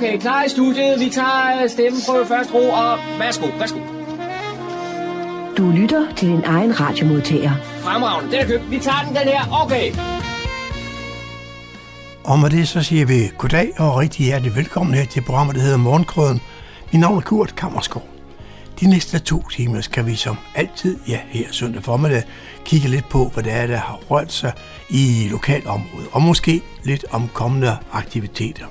Okay, klar i studiet. Vi tager stemmen på først ro, og værsgo, værsgo. Du lytter til din egen radiomodtager. Fremragende, den er købt. Vi tager den, den her. Okay. Og med det så siger vi goddag og rigtig hjertelig velkommen her til programmet, der hedder Morgenkrøden. Mit navn er Kurt Kammerskov. De næste to timer skal vi som altid, ja her søndag formiddag, kigge lidt på, hvad det er, der har rørt sig i lokalområdet, og måske lidt om kommende aktiviteter.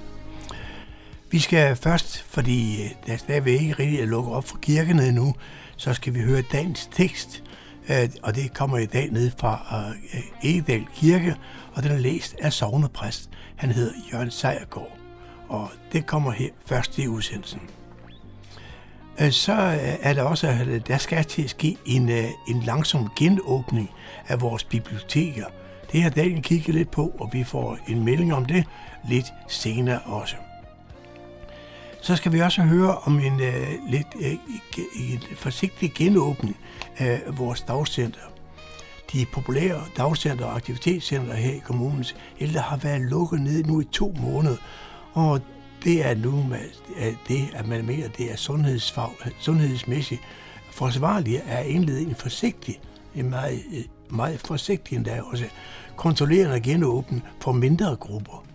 Vi skal først, fordi øh, der stadigvæk ikke rigtig er lukket op for kirkerne endnu, så skal vi høre dagens tekst, øh, og det kommer i dag ned fra øh, Egedal Kirke, og den er læst af sovnepræst. Han hedder Jørgen Sejergaard, og det kommer her først i udsendelsen. Så er der også, at der skal til at ske en, en langsom genåbning af vores biblioteker. Det har Daniel kigget lidt på, og vi får en melding om det lidt senere også. Så skal vi også høre om en uh, lidt øh, uh, en forsigtig genåbning af vores dagcenter. De populære dagcenter og aktivitetscenter her i kommunens ældre har været lukket ned nu i to måneder, og det er nu at det, at man mener, det er sundhedsfag, sundhedsmæssigt forsvarligt at indlede en forsigtig, en meget, meget forsigtig endda også kontrollerende genåbning for mindre grupper.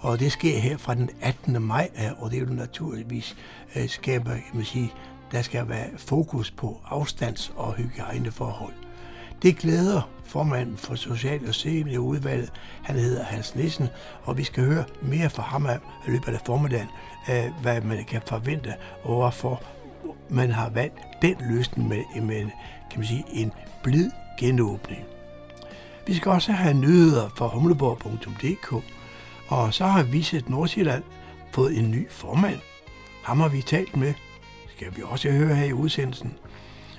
Og det sker her fra den 18. maj, og det er jo naturligvis øh, skaber, kan man sige, der skal være fokus på afstands- og hygiejneforhold. Det glæder formanden for Social- og Seniorudvalget. Han hedder Hans Nissen, og vi skal høre mere fra ham i løbet af formiddagen, øh, hvad man kan forvente, og hvorfor man har valgt den løsning med, med kan man sige, en blid genåbning. Vi skal også have nyheder fra humleborg.dk, og så har Visit Nordsjælland fået en ny formand. Ham har vi talt med, skal vi også høre her i udsendelsen.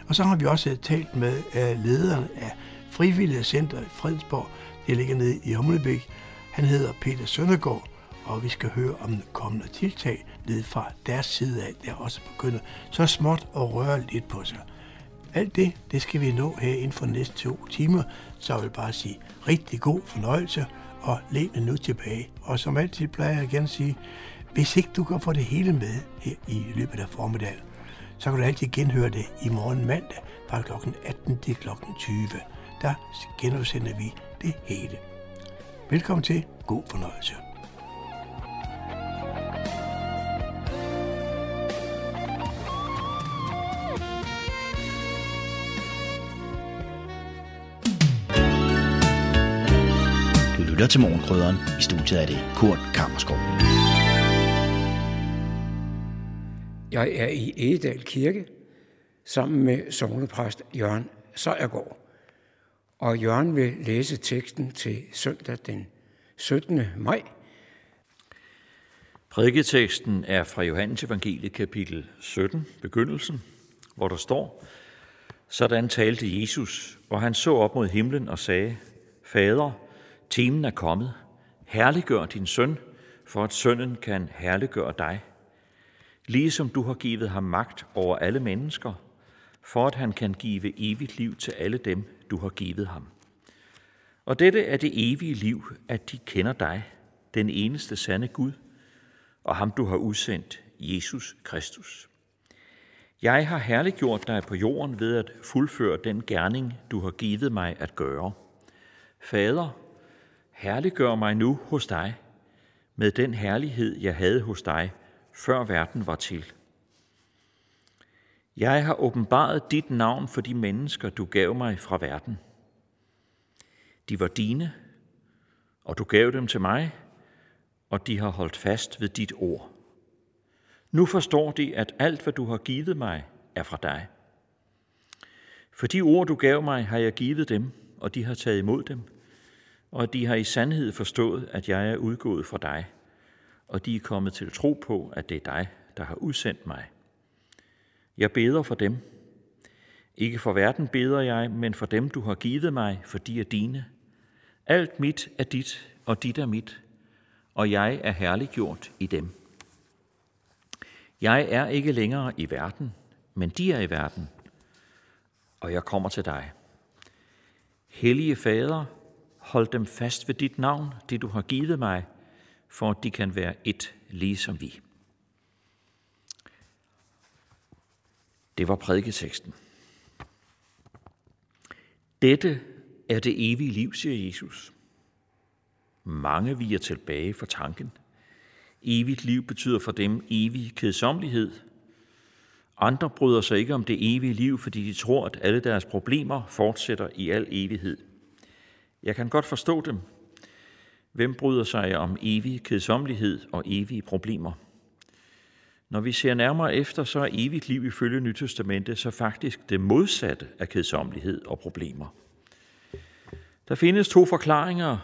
Og så har vi også talt med øh, lederen af Frivillige Center i Fredensborg. Det ligger nede i Humlebæk. Han hedder Peter Søndergaard, og vi skal høre om kommende tiltag ned fra deres side af, der også begynder så småt at røre lidt på sig. Alt det, det skal vi nå her inden for næste to timer, så jeg vil bare sige rigtig god fornøjelse og læn nu tilbage. Og som altid plejer jeg igen at sige, hvis ikke du kan få det hele med her i løbet af formiddagen, så kan du altid genhøre det i morgen mandag fra kl. 18 til kl. 20. Der genudsender vi det hele. Velkommen til. God fornøjelse. Lytter til Morgenkrydderen. I studiet er det Kurt Kammerskov. Jeg er i Egedal Kirke sammen med sovnepræst Jørgen Sejergaard. Og Jørgen vil læse teksten til søndag den 17. maj. Prædiketeksten er fra Johannes evangeliet kapitel 17, begyndelsen, hvor der står, Sådan talte Jesus, og han så op mod himlen og sagde, Fader, timen er kommet. Herliggør din søn, for at sønnen kan herliggøre dig. Ligesom du har givet ham magt over alle mennesker, for at han kan give evigt liv til alle dem, du har givet ham. Og dette er det evige liv, at de kender dig, den eneste sande Gud, og ham du har udsendt, Jesus Kristus. Jeg har herliggjort dig på jorden ved at fuldføre den gerning, du har givet mig at gøre. Fader, herliggør mig nu hos dig, med den herlighed, jeg havde hos dig, før verden var til. Jeg har åbenbaret dit navn for de mennesker, du gav mig fra verden. De var dine, og du gav dem til mig, og de har holdt fast ved dit ord. Nu forstår de, at alt, hvad du har givet mig, er fra dig. For de ord, du gav mig, har jeg givet dem, og de har taget imod dem, og de har i sandhed forstået, at jeg er udgået fra dig, og de er kommet til tro på, at det er dig, der har udsendt mig. Jeg beder for dem. Ikke for verden beder jeg, men for dem, du har givet mig, for de er dine. Alt mit er dit, og dit er mit, og jeg er herliggjort i dem. Jeg er ikke længere i verden, men de er i verden, og jeg kommer til dig. Hellige Fader, hold dem fast ved dit navn, det du har givet mig, for at de kan være et, ligesom vi. Det var prædiketeksten. Dette er det evige liv, siger Jesus. Mange viger tilbage for tanken. Evigt liv betyder for dem evig kedsommelighed. Andre bryder sig ikke om det evige liv, fordi de tror, at alle deres problemer fortsætter i al evighed. Jeg kan godt forstå dem. Hvem bryder sig om evig kedsommelighed og evige problemer? Når vi ser nærmere efter, så er evigt liv ifølge Nytestamentet så faktisk det modsatte af kedsommelighed og problemer. Der findes to forklaringer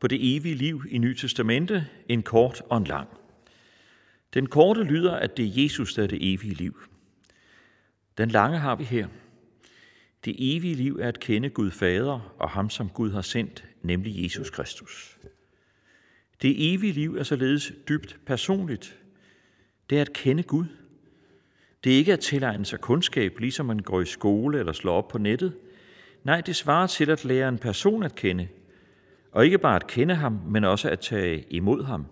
på det evige liv i Nytestamentet, en kort og en lang. Den korte lyder, at det er Jesus, der er det evige liv. Den lange har vi her. Det evige liv er at kende Gud Fader og ham, som Gud har sendt, nemlig Jesus Kristus. Det evige liv er således dybt personligt. Det er at kende Gud. Det er ikke at tilegne sig kundskab, ligesom man går i skole eller slår op på nettet. Nej, det svarer til at lære en person at kende. Og ikke bare at kende ham, men også at tage imod ham.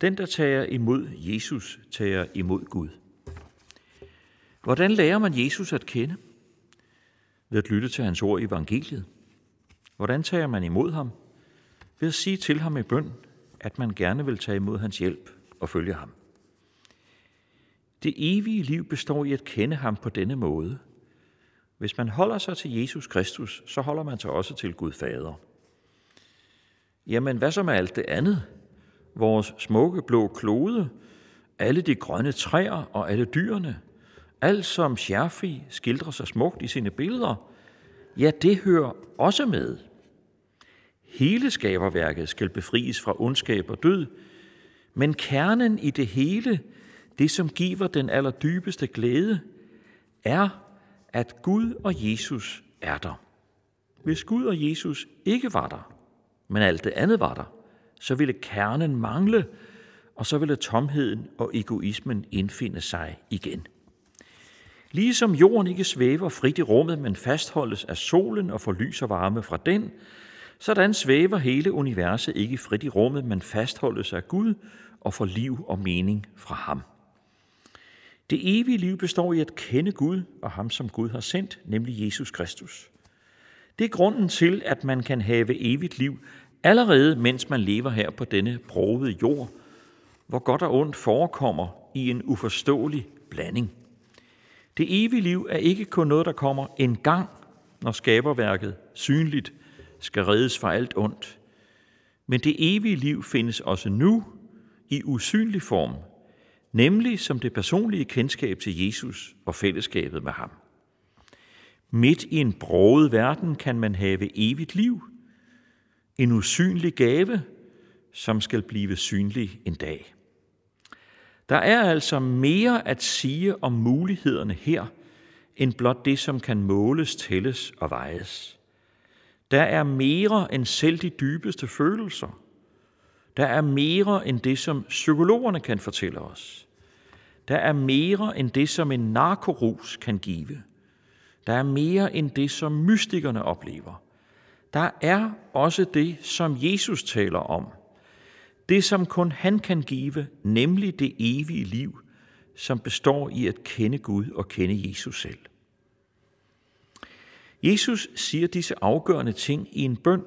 Den, der tager imod Jesus, tager imod Gud. Hvordan lærer man Jesus at kende? Ved at lytte til hans ord i evangeliet. Hvordan tager man imod ham? Ved at sige til ham i bøn, at man gerne vil tage imod hans hjælp og følge ham. Det evige liv består i at kende ham på denne måde. Hvis man holder sig til Jesus Kristus, så holder man sig også til Gud Fader. Jamen, hvad så med alt det andet? Vores smukke blå klode, alle de grønne træer og alle dyrene, alt som Scherfi skildrer sig smukt i sine billeder, ja, det hører også med. Hele skaberværket skal befries fra ondskab og død, men kernen i det hele, det som giver den allerdybeste glæde, er, at Gud og Jesus er der. Hvis Gud og Jesus ikke var der, men alt det andet var der, så ville kernen mangle, og så ville tomheden og egoismen indfinde sig igen. Ligesom jorden ikke svæver frit i rummet, men fastholdes af solen og får lys og varme fra den, sådan svæver hele universet ikke frit i rummet, men fastholdes af Gud og får liv og mening fra ham. Det evige liv består i at kende Gud og ham, som Gud har sendt, nemlig Jesus Kristus. Det er grunden til, at man kan have evigt liv allerede, mens man lever her på denne brogede jord, hvor godt og ondt forekommer i en uforståelig blanding. Det evige liv er ikke kun noget, der kommer en gang, når skaberværket synligt skal reddes fra alt ondt. Men det evige liv findes også nu i usynlig form, nemlig som det personlige kendskab til Jesus og fællesskabet med ham. Midt i en broget verden kan man have evigt liv, en usynlig gave, som skal blive synlig en dag. Der er altså mere at sige om mulighederne her, end blot det, som kan måles, tælles og vejes. Der er mere end selv de dybeste følelser. Der er mere end det, som psykologerne kan fortælle os. Der er mere end det, som en narkorus kan give. Der er mere end det, som mystikerne oplever. Der er også det, som Jesus taler om. Det, som kun han kan give, nemlig det evige liv, som består i at kende Gud og kende Jesus selv. Jesus siger disse afgørende ting i en bøn.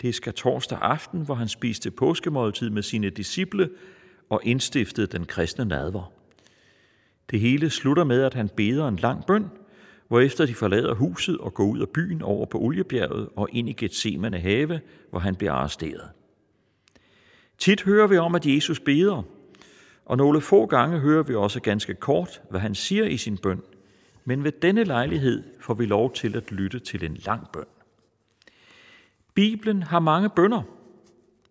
Det skal torsdag aften, hvor han spiste påskemåltid med sine disciple og indstiftede den kristne nadver. Det hele slutter med, at han beder en lang bøn, hvorefter de forlader huset og går ud af byen over på Oliebjerget og ind i Gethsemane have, hvor han bliver arresteret. Tit hører vi om, at Jesus beder, og nogle få gange hører vi også ganske kort, hvad han siger i sin bøn. Men ved denne lejlighed får vi lov til at lytte til en lang bøn. Bibelen har mange bønder,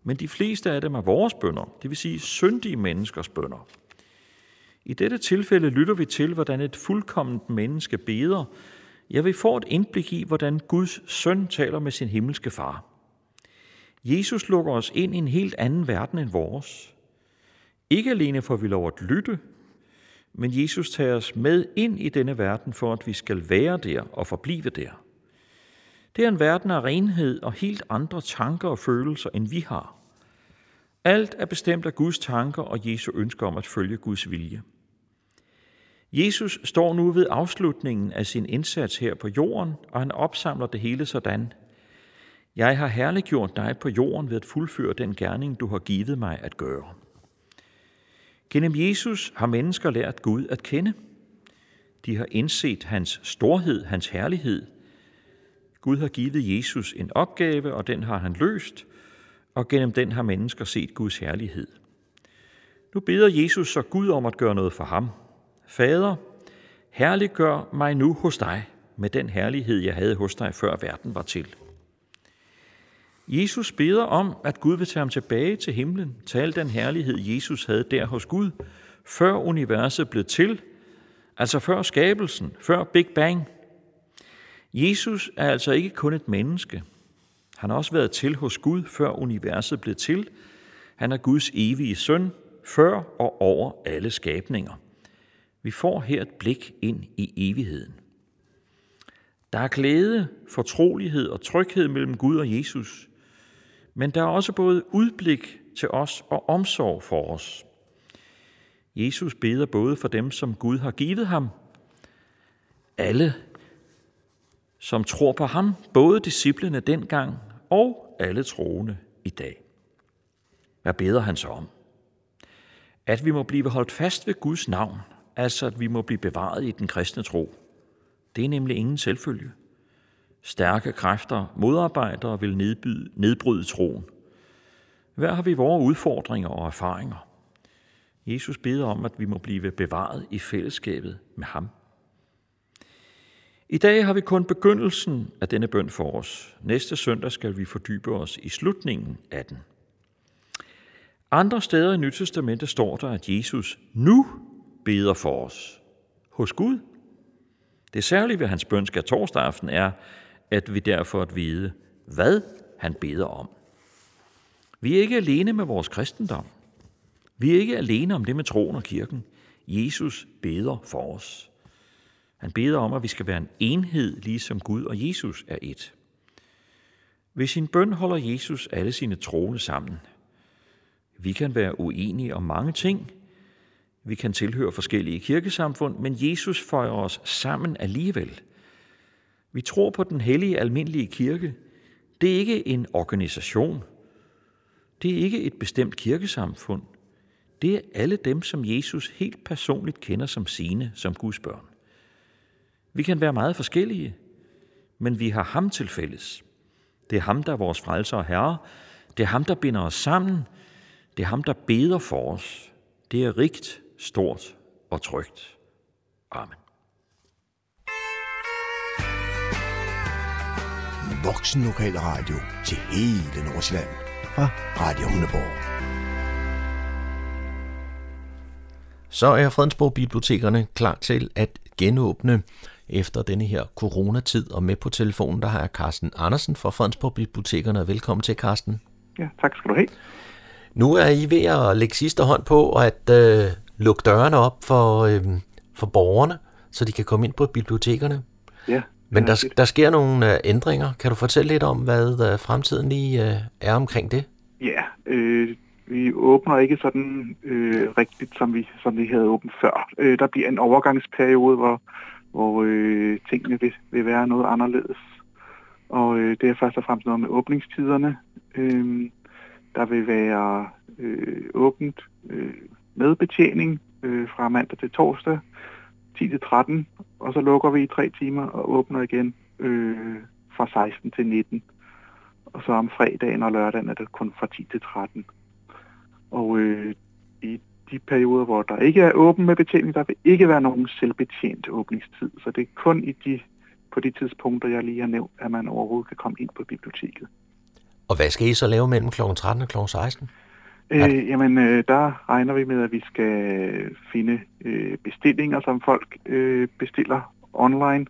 men de fleste af dem er vores bønder, det vil sige syndige menneskers bønder. I dette tilfælde lytter vi til, hvordan et fuldkomment menneske beder. Ja, vi får et indblik i, hvordan Guds søn taler med sin himmelske far. Jesus lukker os ind i en helt anden verden end vores. Ikke alene får vi lov at lytte, men Jesus tager os med ind i denne verden, for at vi skal være der og forblive der. Det er en verden af renhed og helt andre tanker og følelser, end vi har. Alt er bestemt af Guds tanker og Jesu ønsker om at følge Guds vilje. Jesus står nu ved afslutningen af sin indsats her på jorden, og han opsamler det hele sådan. Jeg har herliggjort dig på jorden ved at fuldføre den gerning, du har givet mig at gøre. Gennem Jesus har mennesker lært Gud at kende. De har indset hans storhed, hans herlighed. Gud har givet Jesus en opgave, og den har han løst, og gennem den har mennesker set Guds herlighed. Nu beder Jesus så Gud om at gøre noget for ham. Fader, herliggør mig nu hos dig med den herlighed, jeg havde hos dig, før verden var til. Jesus beder om, at Gud vil tage ham tilbage til himlen, til al den herlighed, Jesus havde der hos Gud, før universet blev til, altså før skabelsen, før Big Bang. Jesus er altså ikke kun et menneske. Han har også været til hos Gud, før universet blev til. Han er Guds evige søn, før og over alle skabninger. Vi får her et blik ind i evigheden. Der er glæde, fortrolighed og tryghed mellem Gud og Jesus, men der er også både udblik til os og omsorg for os. Jesus beder både for dem, som Gud har givet ham, alle, som tror på ham, både disciplene dengang og alle troende i dag. Hvad beder han så om? At vi må blive holdt fast ved Guds navn, altså at vi må blive bevaret i den kristne tro. Det er nemlig ingen selvfølge. Stærke kræfter modarbejder og vil nedbyde, nedbryde troen. Hver har vi vores udfordringer og erfaringer. Jesus beder om, at vi må blive bevaret i fællesskabet med ham. I dag har vi kun begyndelsen af denne bøn for os. Næste søndag skal vi fordybe os i slutningen af den. Andre steder i Nyttestamentet står der, at Jesus nu beder for os hos Gud. Det særlige ved hans bøn skal torsdag aften er, at vi derfor at vide, hvad han beder om. Vi er ikke alene med vores kristendom. Vi er ikke alene om det med troen og kirken. Jesus beder for os. Han beder om, at vi skal være en enhed, ligesom Gud og Jesus er et. Ved sin bøn holder Jesus alle sine troende sammen. Vi kan være uenige om mange ting. Vi kan tilhøre forskellige kirkesamfund, men Jesus føjer os sammen alligevel. Vi tror på den hellige almindelige kirke. Det er ikke en organisation. Det er ikke et bestemt kirkesamfund. Det er alle dem, som Jesus helt personligt kender som sine, som Guds børn. Vi kan være meget forskellige, men vi har ham til fælles. Det er ham, der er vores frelser og herre. Det er ham, der binder os sammen. Det er ham, der beder for os. Det er rigt, stort og trygt. Amen. Voksen Lokal Radio til hele Nordsjælland fra Radio Hundeborg. Så er Fredensborg Bibliotekerne klar til at genåbne efter denne her coronatid, og med på telefonen, der har jeg Carsten Andersen fra Fredensborg Bibliotekerne. Velkommen til, Carsten. Ja, tak skal du have. Nu er I ved at lægge sidste hånd på at øh, lukke dørene op for, øh, for borgerne, så de kan komme ind på bibliotekerne. Ja. Men der, der sker nogle øh, ændringer. Kan du fortælle lidt om, hvad øh, fremtiden lige øh, er omkring det? Ja, øh, vi åbner ikke sådan øh, rigtigt, som vi, som vi havde åbent før. Øh, der bliver en overgangsperiode, hvor, hvor øh, tingene vil, vil være noget anderledes. Og øh, det er først og fremmest noget med åbningstiderne. Øh, der vil være øh, åbent øh, med betjening øh, fra mandag til torsdag 10 til 13, og så lukker vi i tre timer og åbner igen øh, fra 16 til 19. Og så om fredagen og lørdagen er det kun fra 10 til 13. Og øh, i de perioder, hvor der ikke er åben med betjening, der vil ikke være nogen selvbetjent åbningstid. Så det er kun i de, på de tidspunkter, jeg lige har nævnt, at man overhovedet kan komme ind på biblioteket. Og hvad skal I så lave mellem kl. 13 og kl. 16? Øh, jamen, øh, der regner vi med, at vi skal finde øh, bestillinger, som folk øh, bestiller online.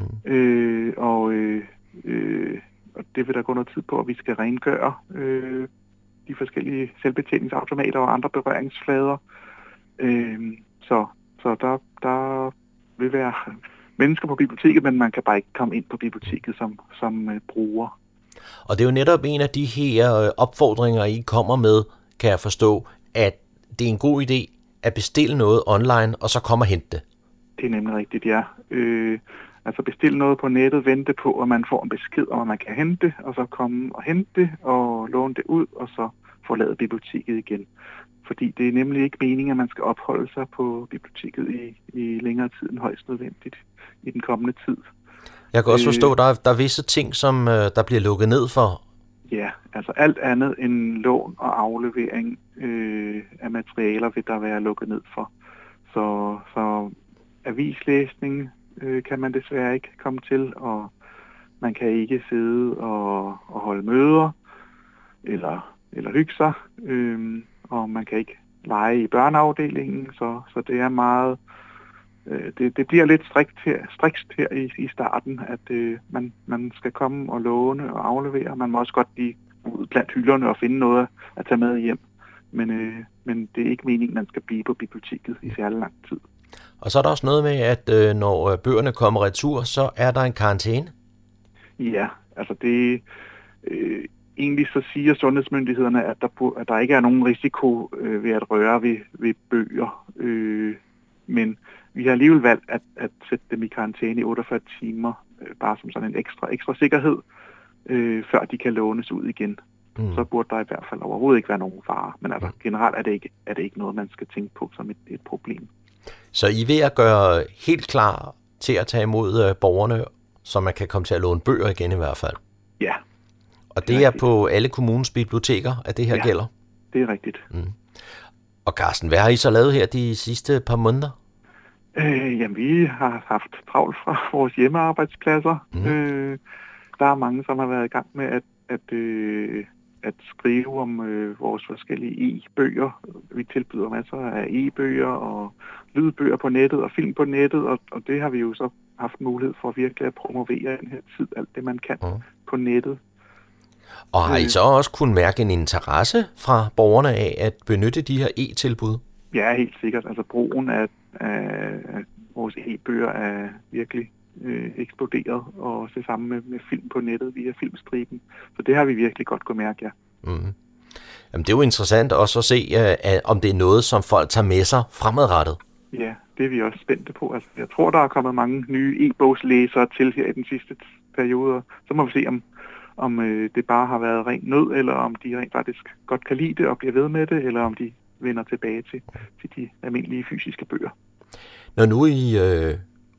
Mm. Øh, og, øh, øh, og det vil der gå noget tid på, at vi skal rengøre øh, de forskellige selvbetjeningsautomater og andre berøringsflader. Øh, så så der, der vil være mennesker på biblioteket, men man kan bare ikke komme ind på biblioteket som, som øh, bruger. Og det er jo netop en af de her øh, opfordringer, I kommer med kan jeg forstå, at det er en god idé at bestille noget online, og så komme og hente det. Det er nemlig rigtigt, ja. Øh, altså bestille noget på nettet, vente på, at man får en besked om, at man kan hente det, og så komme og hente det, og låne det ud, og så forlade biblioteket igen. Fordi det er nemlig ikke meningen, at man skal opholde sig på biblioteket i, i længere tid end højst nødvendigt i den kommende tid. Jeg kan også forstå, at der, er, der er visse ting, som øh, der bliver lukket ned for. Ja, altså alt andet end lån og aflevering øh, af materialer vil der være lukket ned for. Så, så avislæsning øh, kan man desværre ikke komme til, og man kan ikke sidde og, og holde møder eller, eller hygge sig, øh, og man kan ikke lege i børneafdelingen, så, så det er meget øh, det, det bliver lidt strikt her, strikst her i, i starten, at øh, man, man skal komme og låne og aflevere. Man må også godt lige ud blandt hylderne og finde noget at tage med hjem. Men, øh, men det er ikke meningen, at man skal blive på biblioteket i særlig lang tid. Og så er der også noget med, at øh, når øh, bøgerne kommer retur, så er der en karantæne? Ja, altså det... Øh, egentlig så siger sundhedsmyndighederne, at der, at der ikke er nogen risiko øh, ved at røre ved, ved bøger. Øh, men vi har alligevel valgt at, at sætte dem i karantæne i 48 timer, øh, bare som sådan en ekstra, ekstra sikkerhed, øh, før de kan lånes ud igen. Mm. Så burde der i hvert fald overhovedet ikke være nogen fare. Men altså, generelt er det, ikke, er det ikke noget, man skal tænke på som et, et problem. Så I er ved at gøre helt klar til at tage imod øh, borgerne, så man kan komme til at låne bøger igen i hvert fald? Ja. Og det, det er, er på alle kommunens biblioteker, at det her ja, gælder? det er rigtigt. Mm. Og Carsten, hvad har I så lavet her de sidste par måneder? Øh, jamen, vi har haft travlt fra vores hjemmearbejdspladser. Mm. Øh, der er mange, som har været i gang med at, at, øh, at skrive om øh, vores forskellige e-bøger. Vi tilbyder masser af e-bøger og lydbøger på nettet og film på nettet, og, og det har vi jo så haft mulighed for virkelig at promovere i den her tid, alt det man kan mm. på nettet. Og har I så også kunnet mærke en interesse fra borgerne af at benytte de her e-tilbud? Ja, helt sikkert. Altså brugen af, af vores e-bøger er virkelig øh, eksploderet, og det samme med, med film på nettet via filmstriben. Så det har vi virkelig godt kunne mærke, ja. Mm. Jamen, det er jo interessant også at se, uh, om det er noget, som folk tager med sig fremadrettet. Ja, det er vi også spændte på. Altså, jeg tror, der er kommet mange nye e-bogslæsere til her i den sidste periode. Så må vi se, om, om øh, det bare har været ren nød, eller om de rent faktisk godt kan lide det og bliver ved med det, eller om de vender tilbage til, til de almindelige fysiske bøger. Når nu I øh,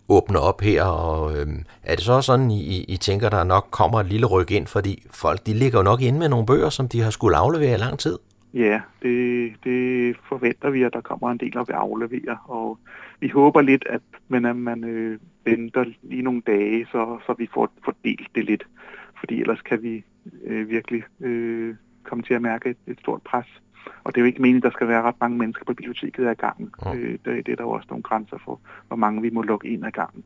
åbner op her, og øh, er det så sådan, I, I tænker, der nok kommer et lille ryk ind, fordi folk de ligger jo nok inde med nogle bøger, som de har skulle aflevere i lang tid? Ja, det, det forventer vi, at der kommer en del, at vi afleverer, og vi håber lidt, at, men at man øh, venter lige nogle dage, så, så vi får fordelt det lidt, fordi ellers kan vi øh, virkelig øh, komme til at mærke et, et stort pres. Og det er jo ikke meningen, at der skal være ret mange mennesker på biblioteket ad gangen. Øh, det, det er der jo også nogle grænser for, hvor mange vi må lukke ind ad gangen.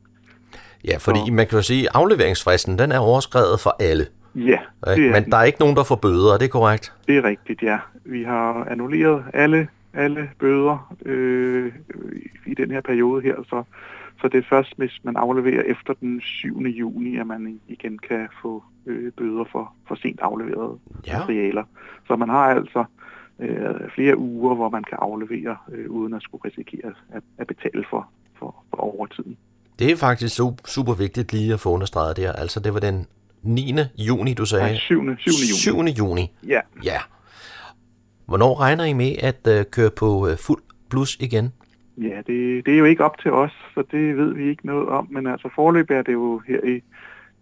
Ja, fordi så. man kan jo sige, at afleveringsfristen den er overskrevet for alle. Ja, det er Men den. der er ikke nogen, der får bøder, er det korrekt? Det er rigtigt, ja. Vi har annulleret alle, alle bøder øh, i den her periode her, så, så det er først, hvis man afleverer efter den 7. juni, at man igen kan få øh, bøder for, for sent afleverede ja. materialer. Så man har altså øh, flere uger, hvor man kan aflevere, øh, uden at skulle risikere at, at betale for, for, for overtiden. Det er faktisk super vigtigt lige at få understreget der. Altså det var den 9. juni, du sagde? Nej, 7. 7. juni. 7. juni? Ja. Ja. Hvornår regner I med at uh, køre på uh, fuld plus igen? Ja, det, det er jo ikke op til os, så det ved vi ikke noget om. Men altså forløb er det jo her i,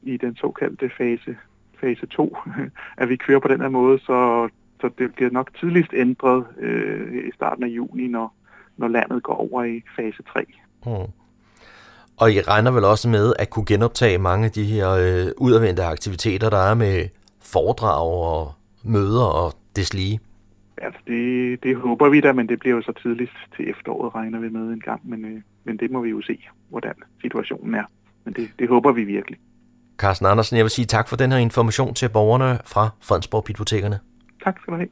i den såkaldte fase, fase 2, at vi kører på den her måde, så så det bliver nok tidligst ændret øh, i starten af juni, når, når landet går over i fase 3. Mm. Og I regner vel også med at kunne genoptage mange af de her øh, udadvendte aktiviteter, der er med foredrag og møder og deslige? Altså, det, det håber vi da, men det bliver jo så tidligst til efteråret, regner vi med en gang. Men, øh, men det må vi jo se, hvordan situationen er. Men det, det håber vi virkelig. Carsten Andersen, jeg vil sige tak for den her information til borgerne fra Fredensborg Bibliotekerne. Tak skal du have.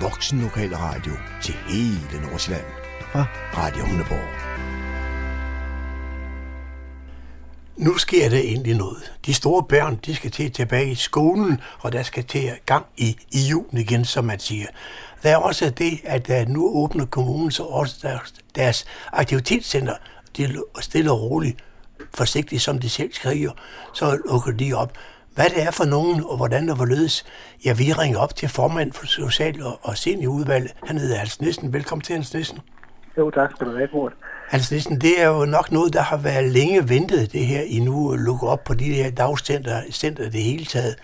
Voksen Lokal Radio til hele Nordsjælland fra Radio Hundeborg. nu sker der egentlig noget. De store børn, de skal til tilbage i skolen, og der skal til gang i, i juni igen, som man siger. Der er også det, at der nu åbner kommunen så også deres, deres aktivitetscenter. De stille og roligt, forsigtigt som de selv skriver, så lukker de op. Hvad det er for nogen, og hvordan der hvorledes, ja, vi ringer op til formand for Social- og, Seniorudvalget. Han hedder Hans Nissen. Velkommen til, Hans Nissen. Jo, tak skal du have, Kurt. Hans Nissen, det er jo nok noget, der har været længe ventet, det her, I nu lukker op på de her dagcenter center det hele taget.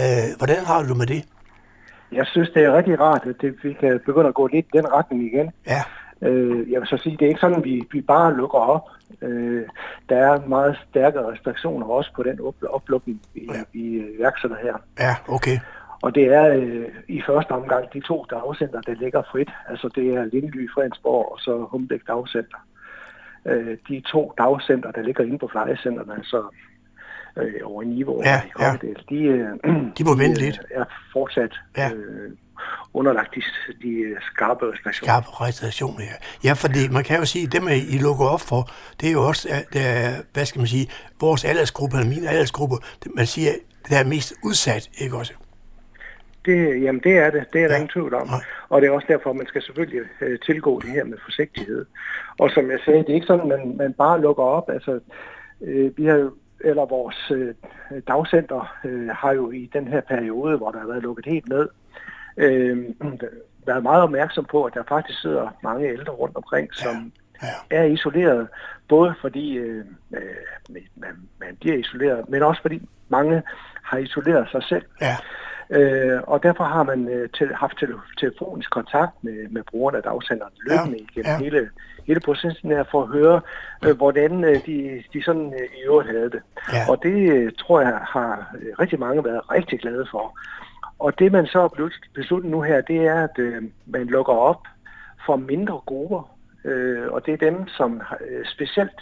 Øh, hvordan har du med det? Jeg synes, det er rigtig rart, at det, vi kan begynde at gå lidt i den retning igen. Ja. Øh, jeg vil så sige, det er ikke sådan, at vi, vi bare lukker op. Øh, der er meget stærke restriktioner også på den oplukning, vi, ja. vi iværksætter her. Ja, okay. Og det er øh, i første omgang de to dagcenter, der ligger frit. Altså det er Lindely, Fredensborg og så Humbæk Dagcenter. Øh, de to dagcenter, der ligger inde på plejecentrene, altså øh, over i niveau ja, i ja. de, øh, de må vente lidt. er fortsat ja. øh, underlagt de, de skarpe restriktioner. Skarpe restriktioner, ja. Ja, fordi man kan jo sige, at dem, I lukker op for, det er jo også, det er, hvad skal man sige, vores aldersgruppe, eller min aldersgruppe, man siger, det er mest udsat, ikke også? Det, jamen det er det, det er der ja. ingen tvivl om. Og det er også derfor, man skal selvfølgelig øh, tilgå det her med forsigtighed. Og som jeg sagde, det er ikke sådan, at man, man bare lukker op. Altså, øh, vi har jo, eller vores øh, dagcenter øh, har jo i den her periode, hvor der har været lukket helt ned, øh, været meget opmærksom på, at der faktisk sidder mange ældre rundt omkring, som ja. Ja. er isoleret, både fordi øh, man, man bliver isoleret, men også fordi mange har isoleret sig selv. Ja. Øh, og derfor har man øh, til, haft til, telefonisk kontakt med, med brugerne af dagsenderen løbende ja, igennem ja. hele, hele processen her for at høre, øh, hvordan øh, de, de sådan øh, i øvrigt havde det. Ja. Og det øh, tror jeg har øh, rigtig mange været rigtig glade for. Og det man så har besluttet nu her, det er, at øh, man lukker op for mindre grupper. Øh, og det er dem, som øh, specielt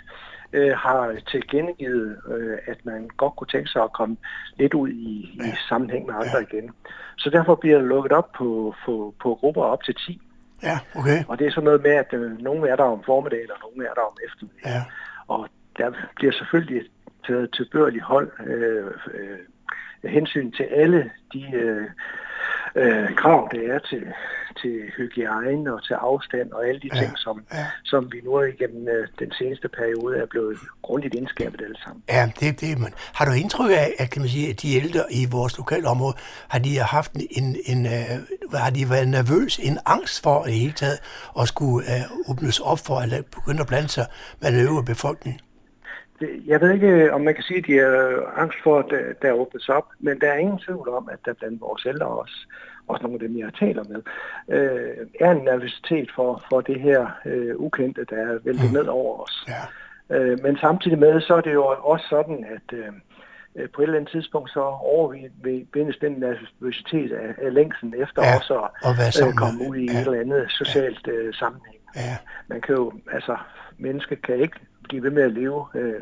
øh, har tilkendegivet, øh, at man godt kunne tænke sig at komme lidt ud i, ja. i sammenhæng med andre ja. igen. Så derfor bliver det lukket op på, på, på grupper op til 10. Ja, okay. Og det er sådan noget med, at øh, nogle er der om formiddagen, og nogle er der om eftermiddagen. Ja. Og der bliver selvfølgelig taget til børlig hold øh, øh, hensyn til alle de øh, øh, krav, det er til, til hygiejne og til afstand og alle de ja, ting, som, ja. som vi nu igennem øh, den seneste periode er blevet grundigt indskabet alle sammen. Ja, det det. Men har du indtryk af, at, kan man sige, at de ældre i vores lokale område, har de haft en, en uh, har de været nervøs, en angst for i hele taget at skulle uh, åbnes op for at begynde at blande sig med den øvrige befolkning? Jeg ved ikke, om man kan sige, at de er angst for, at der åbnes op, men der er ingen tvivl om, at der blandt vores ældre også, også nogle af dem, jeg taler med, øh, er en nervøsitet for, for det her øh, ukendte, der er væltet mm. ned over os. Ja. Øh, men samtidig med, så er det jo også sådan, at øh, på et eller andet tidspunkt, så overvindes den nervøsitet af, af længsen efter ja, også at øh, komme ud i ja. et eller andet socialt øh, sammenhæng. Ja. Man kan jo, altså, mennesker kan ikke blive ved med at leve øh,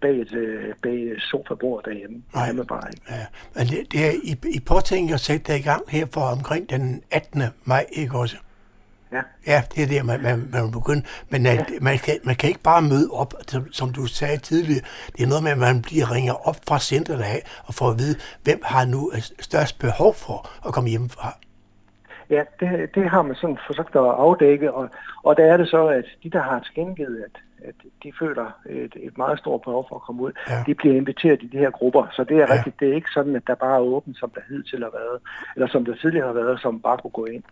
bag et øh, bag sofabord derhjemme. Nej, det bare ikke. Ja. Men det, det er, I, I påtænker at sætte det i gang her for omkring den 18. maj, ikke også? Ja. Ja, det er det, man, man, man begynde. Men ja. man, kan, man kan ikke bare møde op, som, du sagde tidligere. Det er noget med, at man bliver ringer op fra centret af og får at vide, hvem har nu størst behov for at komme hjemmefra. Ja, det, det har man sådan forsøgt at afdække, og, og der er det så, at de, der har tilkendegivet, at at de føler et, et meget stort behov for at komme ud. Ja. De bliver inviteret i de her grupper, så det er ja. rigtigt. Det er ikke sådan, at der bare er åbent, som der hidtil har været, eller som der tidligere har været, som bare kunne gå ind.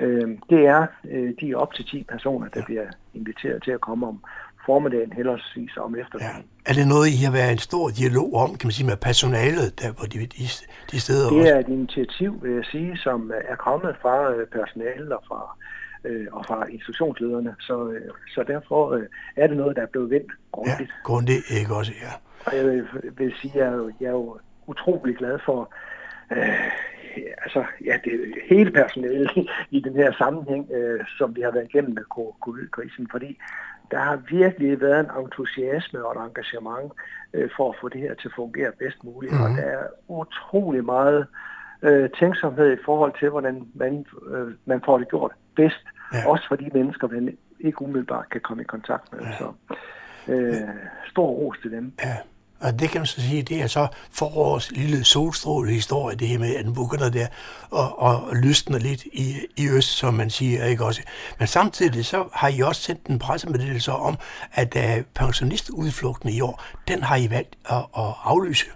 Øh, det er øh, de op til 10 personer, der ja. bliver inviteret til at komme om formiddagen, heldigvis om eftermiddagen. Ja. Er det noget, I har været en stor dialog om, kan man sige, med personalet, der på de, de, de steder Det er også? et initiativ, vil jeg sige, som er kommet fra øh, personalet og fra øh, og fra institutionslederne. Så, øh, så derfor øh, er det noget, der er blevet vendt grundigt. Ja, grundigt, ikke også, ja. Og jeg vil, vil sige, at jeg, er jo, jeg er jo utrolig glad for, øh, altså, ja, det hele personalet i den her sammenhæng, øh, som vi har været igennem med covid-krisen, fordi der har virkelig været en entusiasme og et engagement øh, for at få det her til at fungere bedst muligt, mm-hmm. og der er utrolig meget øh, tænksomhed i forhold til, hvordan man, øh, man får det gjort bedst. Ja. Også for de mennesker, man ikke umiddelbart kan komme i kontakt med. Ja. Så øh, stor ros til dem. Ja. Og det kan man så sige, det er så forårets lille solstråle historie, det her med, at den begynder der og, og lysner lidt i, i øst, som man siger, ikke også? Men samtidig så har I også sendt en pressemeddelelse om, at uh, pensionistudflugten i år, den har I valgt at, at aflyse.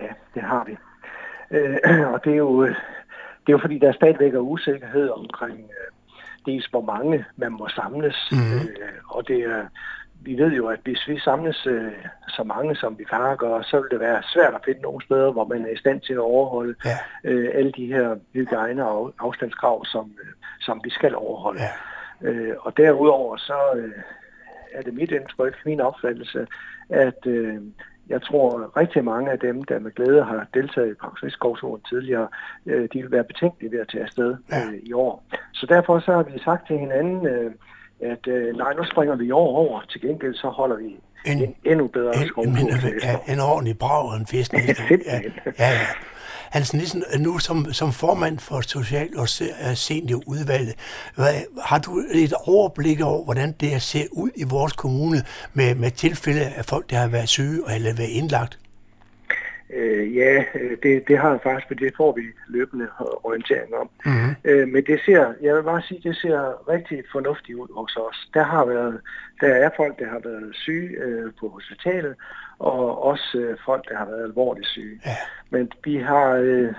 Ja, det har vi. Øh, og det er jo, det er jo fordi, der stadigvæk er usikkerhed omkring øh, dels hvor mange man må samles, mm. øh, og det er vi ved jo, at hvis vi samles øh, så mange, som vi plejer at gøre, så vil det være svært at finde nogle steder, hvor man er i stand til at overholde ja. øh, alle de her hygiejne- og afstandskrav, som, øh, som vi skal overholde. Ja. Øh, og derudover så øh, er det mit indtryk, min opfattelse, at øh, jeg tror rigtig mange af dem, der med glæde har deltaget i pensionistkovturen tidligere, øh, de vil være betænkelige ved at tage afsted ja. øh, i år. Så derfor så har vi sagt til hinanden, øh, at øh, nej, nu springer vi år over. Til gengæld så holder vi en, en endnu bedre en, skovtur. Ja, en ordentlig brag og en fest. ja, ja, ja. Hans Nissen, nu som, som formand for Social- og øh, Seniorudvalget, hvad, har du et overblik over, hvordan det ser ud i vores kommune med, med tilfælde af folk, der har været syge eller været indlagt? Øh, ja, det, det har jeg faktisk, for det får vi løbende orientering om. Mm-hmm. Øh, men det ser, jeg vil bare sige, det ser rigtig fornuftigt ud hos os. Der har været, der er folk, der har været syge øh, på hospitalet, og også øh, folk, der har været alvorligt syge. Ja. Men vi har, øh,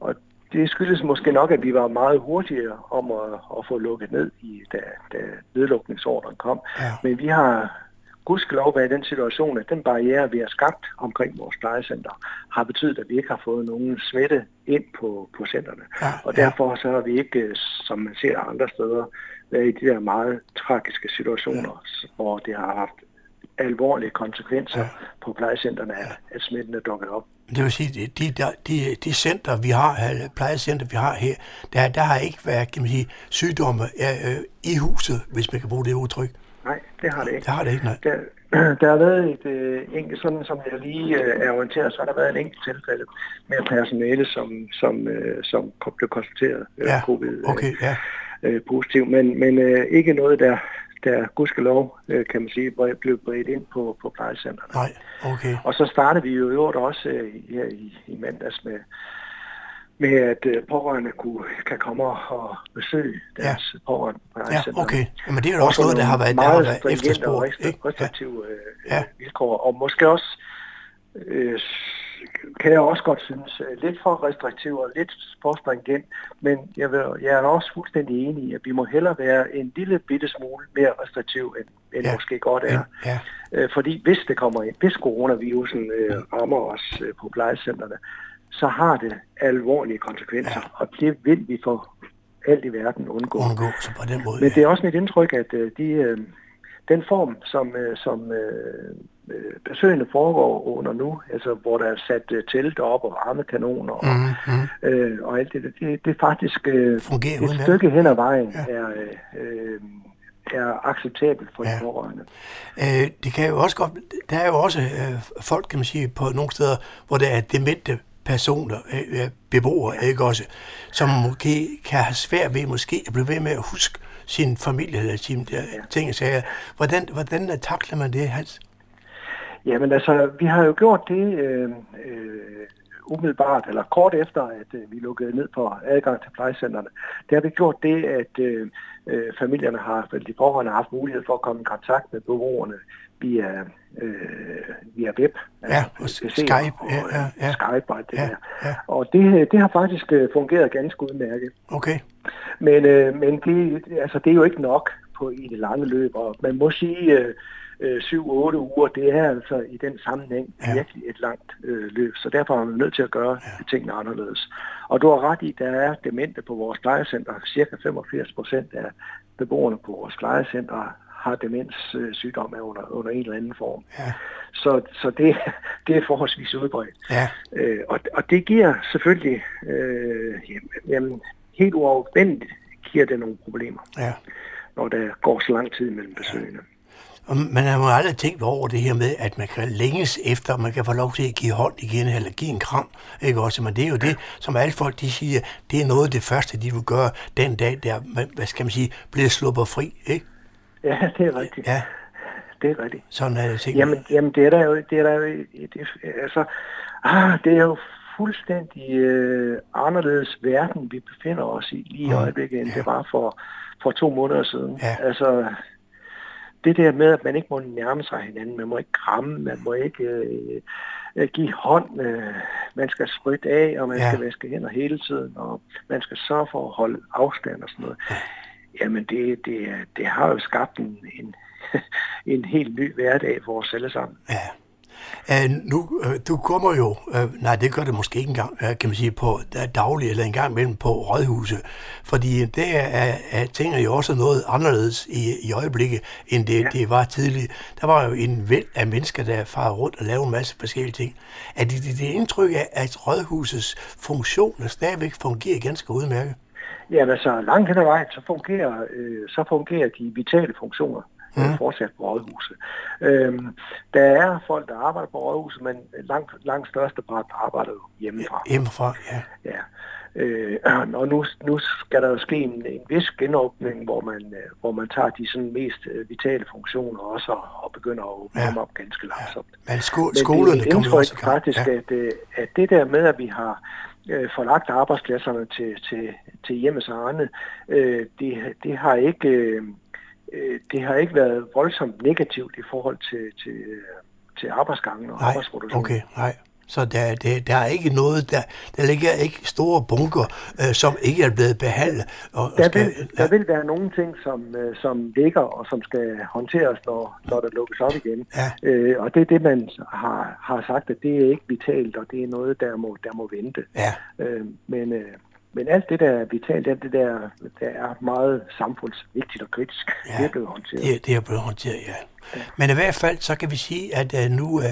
og det skyldes måske nok, at vi var meget hurtigere om at, at få lukket ned, i, da, da nedlukningsordren kom. Ja. Men vi har gudskelov være i den situation, at den barriere, vi har skabt omkring vores plejecenter, har betydet, at vi ikke har fået nogen smitte ind på, på centerne. Ja, og derfor så har vi ikke, som man ser andre steder, været i de der meget tragiske situationer, ja. hvor det har haft alvorlige konsekvenser ja. på plejecenterne, at, at smitten er dukket op. Det vil sige, de, de, de, de center, vi har, plejecenter, vi har her, der, der har ikke været kan man sige, sygdomme øh, i huset, hvis man kan bruge det udtryk. Nej, det har det ikke. Det har det ikke, nej. Der, der har været et øh, enkelt, sådan som jeg lige øh, er orienteret, så har der været en enkelt tilfælde med personale, som, som, øh, som blev konstateret øh, ja, covid okay, ja. øh, positiv, men, men øh, ikke noget, der, der gudskelov, øh, kan man sige, blev bredt ind på, på plejecentrene. Nej, okay. Og så startede vi jo i øvrigt også øh, her i, i mandags med med at øh, pårørende kunne, kan komme og besøge deres ja. pårørende på Ja, okay. Men det er jo også noget, der har været, der har været efterspurgt. Meget restriktive ja. Øh, ja. vilkår, og måske også øh, kan jeg også godt synes, øh, lidt for restriktiv og lidt for stringent, men jeg, vil, jeg er også fuldstændig enig i, at vi må hellere være en lille bitte smule mere restriktiv, end, end ja. måske godt er. Ja. Øh, fordi hvis det kommer ind, hvis coronavirusen øh, rammer os øh, på plejecentrene, så har det alvorlige konsekvenser, ja. og det vil vi for alt i verden undgå. undgå så på den måde, Men det er også mit indtryk, at uh, de, uh, den form, som, uh, som besøgende foregår under nu, altså hvor der er sat telt op og varmekanoner og, mm-hmm. uh, og alt det, det, det er faktisk uh, et stykke hen ad vejen ja. er, uh, er acceptabelt for ja. de pårørende. Øh, det kan jo også godt, der er jo også øh, folk, kan man sige, på nogle steder, hvor der er demente personer, øh, øh, beboere, ikke også, som måske kan have svært ved måske at blive ved med at huske sin familie eller sine der ja. ting og sager. Hvordan, hvordan takler man det, Hans? Jamen altså, vi har jo gjort det øh, øh, umiddelbart, eller kort efter, at øh, vi lukkede ned på adgang til plejecenterne. Det har vi gjort det, at øh, øh familierne har, de pårørende har haft mulighed for at komme i kontakt med beboerne via, øh, via web. Ja, altså, og Skype. Og, ja, ja, ja. Skype og det ja, der. Ja. Og det, det har faktisk øh, fungeret ganske udmærket. Okay. Men, øh, men det, altså, det er jo ikke nok på i det lange løb, og man må sige, øh, øh, 7-8 uger, det er altså i den sammenhæng ja. virkelig et langt øh, løb, så derfor er man nødt til at gøre ja. tingene anderledes. Og du har ret i, der er demente på vores plejecenter. Cirka 85 procent af beboerne på vores plejecenter har demenssygdom af under, under en eller anden form. Ja. Så, så det, det er forholdsvis udbredt. Ja. Øh, og, og det giver selvfølgelig, øh, jamen, helt uafvendigt giver det nogle problemer, ja. når der går så lang tid mellem besøgende. Og man har jo aldrig tænkt over det her med, at man kan længes efter, man kan få lov til at give hånd igen, eller give en kram, ikke også? Men det er jo det, som alle folk, de siger, det er noget af det første, de vil gøre den dag, der, hvad skal man sige, bliver sluppet fri, ikke? Ja, det er rigtigt. Ja. Det er rigtigt. Sådan er det ting. Jamen, jamen det er der jo, det er der jo, det, altså, ah, det er jo fuldstændig øh, anderledes verden, vi befinder os i lige i øjeblikket, end ja. det var for, for to måneder siden. Ja. Altså, det der med, at man ikke må nærme sig hinanden, man må ikke kramme, man må ikke øh, øh, give hånd, øh, man skal spritte af, og man Ja. skal vaske hænder hele tiden, og man skal sørge for at holde afstand og sådan noget. Jamen, det, det, det har jo skabt en, en, en helt ny hverdag for os alle sammen. Ja. Uh, nu, uh, du kommer jo, uh, nej det gør det måske ikke engang, uh, kan man sige, på uh, daglig eller en gang imellem på rådhuset, fordi det er, er tingene jo også noget anderledes i, i øjeblikket, end det, ja. det var tidligere. Der var jo en væld af mennesker, der farer rundt og laver en masse forskellige ting. Er det det, det indtryk af, at rådhusets funktioner stadigvæk fungerer ganske udmærket? Ja, altså langt hen ad vejen, så fungerer, øh, så fungerer de vitale funktioner mm. fortsat på rådhuset. Øhm, der er folk, der arbejder på rådhuset, men langt, langt største part arbejder jo hjemmefra. Hjemmefra, ja. Ja. Øh, og nu, nu skal der jo ske en, en vis genåbning, hvor man, øh, hvor man tager de sådan mest øh, vitale funktioner også og, og begynder at åbne Ja. dem op ganske langsomt. Men sko- Men skolerne det er kommer også i gang. faktisk, Ja. at, øh, at det der med, at vi har øh, forlagt arbejdspladserne til, til, til hjemmes egne, øh, det, det har ikke... Øh, øh, det har ikke været voldsomt negativt i forhold til, til, øh, til arbejdsgangen og Nej, arbejdsproduktionen. okay, nej. Så der, der, der er ikke noget, der, der ligger ikke store bunker, øh, som ikke er blevet behandlet. Og, Der skal, vil, der vil være nogle ting, som, øh, som ligger og som skal håndteres, når, når der lukkes op igen. Ja. Øh, og det er det, man har, har sagt, at det er ikke vitalt, og det er noget, der må, der må vente. Ja. Øh, men, øh, men alt det, der er vitalt, alt det der, der er meget samfundsvigtigt og kritisk, ja. det er blevet håndteret. Det, det er blevet håndteret, ja. Men i hvert fald, så kan vi sige, at uh, nu, uh,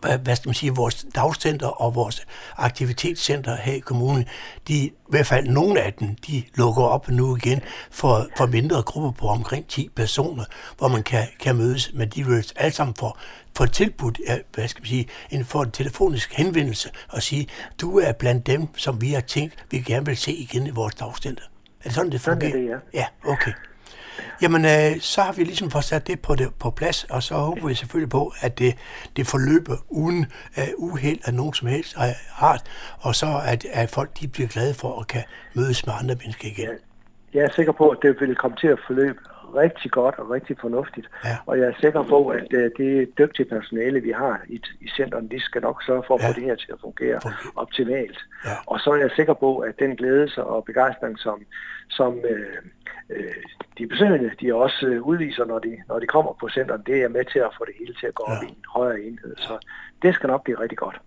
hvad, hvad skal man sige, vores dagcenter og vores aktivitetscenter her i kommunen, de, i hvert fald nogle af dem, de lukker op nu igen for, for mindre grupper på omkring 10 personer, hvor man kan, kan mødes, men de vil alle sammen få tilbudt, ja, hvad skal man sige, en, for en telefonisk henvendelse og sige, du er blandt dem, som vi har tænkt, vi gerne vil se igen i vores dagcenter. Er det sådan, det Sådan er fungerer? det, Ja, okay. Jamen, øh, så har vi ligesom fået sat det på, det på plads, og så håber vi selvfølgelig på, at det, det forløber uden øh, uheld af nogen som helst øh, art, og så at, at folk de bliver glade for at kan mødes med andre mennesker igen. Jeg er sikker på, at det vil komme til at forløbe rigtig godt og rigtig fornuftigt. Ja. Og jeg er sikker på, at uh, det dygtige personale, vi har i, i centeren, de skal nok sørge for at Ja. få det her til at fungere optimalt. Ja. Og så er jeg sikker på, at den glæde og begejstring, som, som øh, øh, de besøgende, de også øh, udviser, når de, når de kommer på centeren, det er med til at få det hele til at gå op Ja. i en højere enhed. Så det skal nok blive rigtig godt.